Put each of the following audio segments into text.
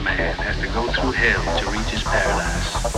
man has to go through hell to reach his paradise.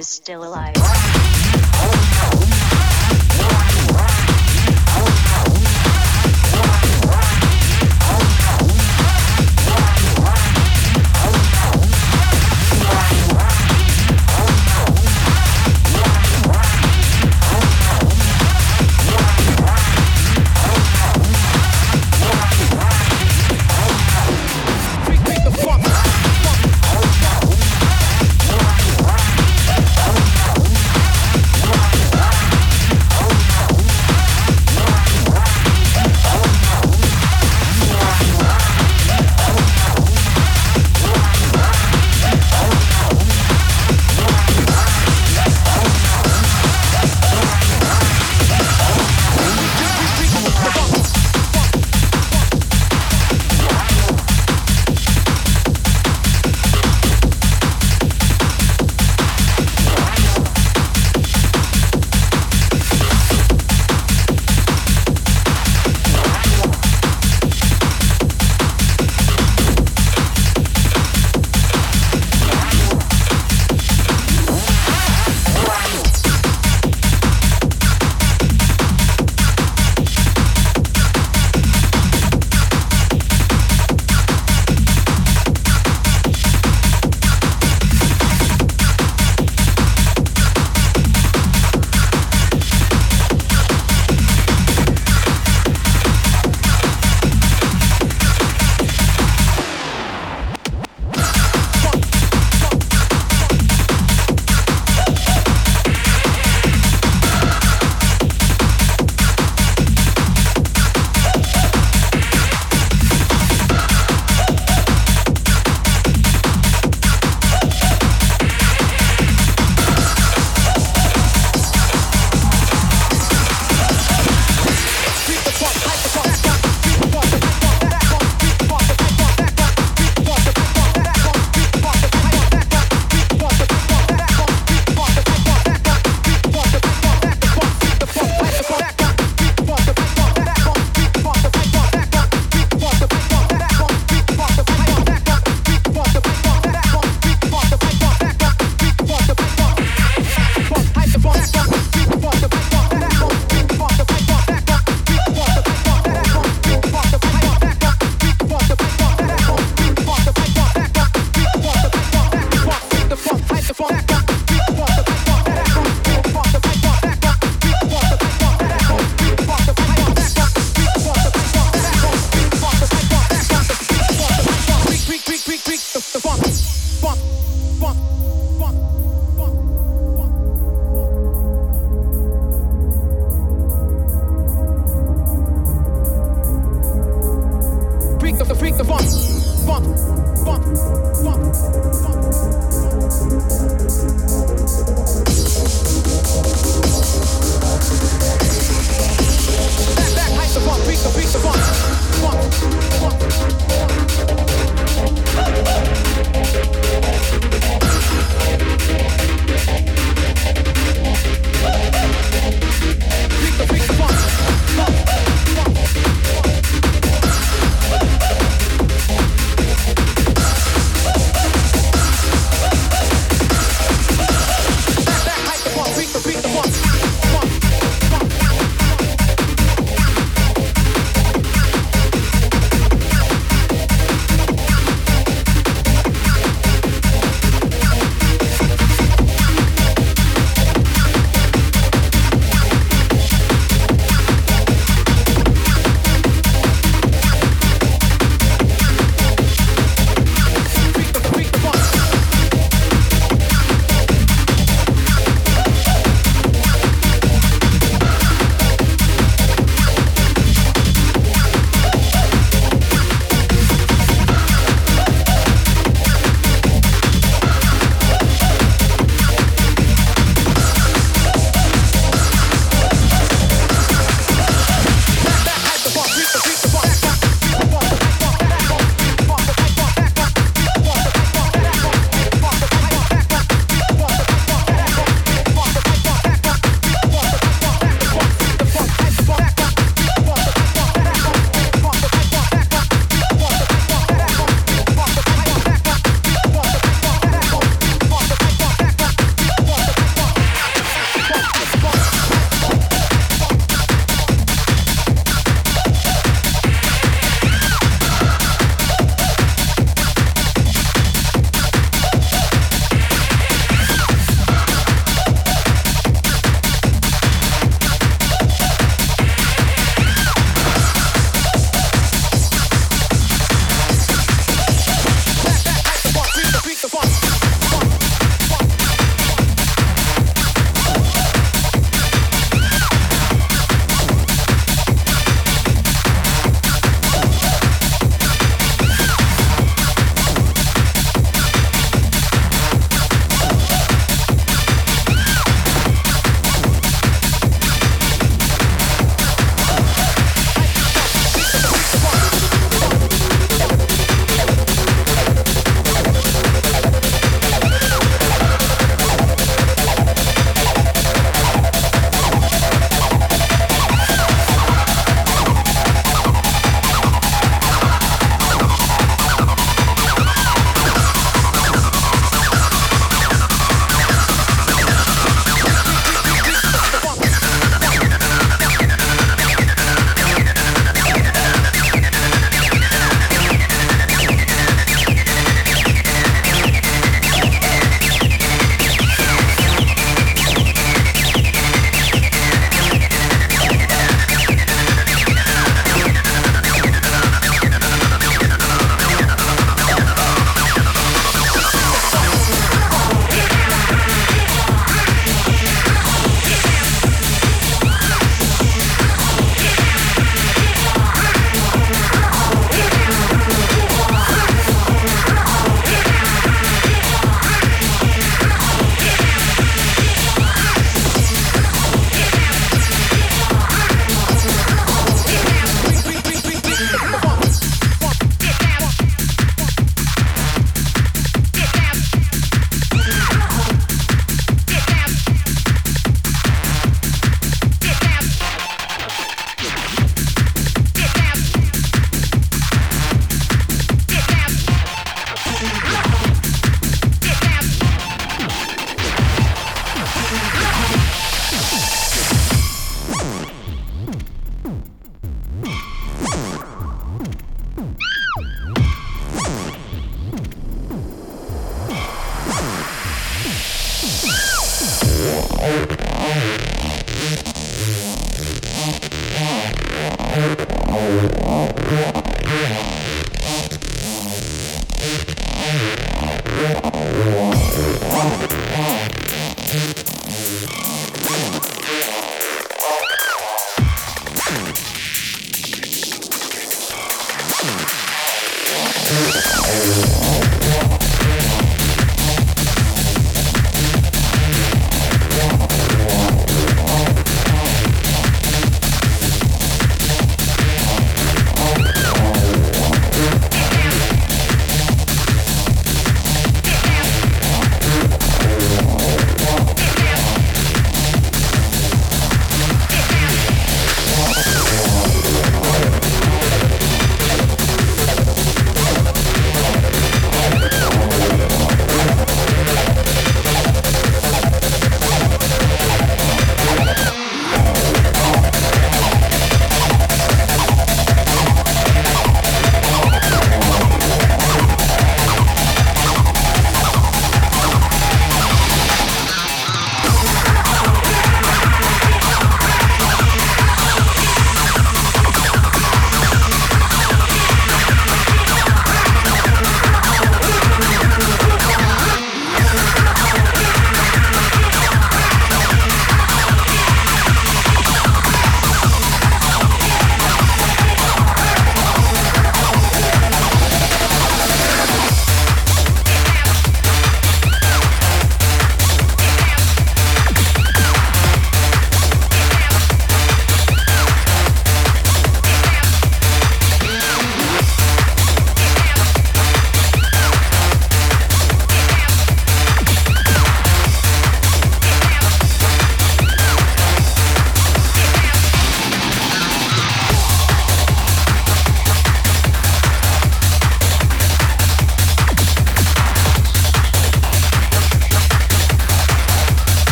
is still alive.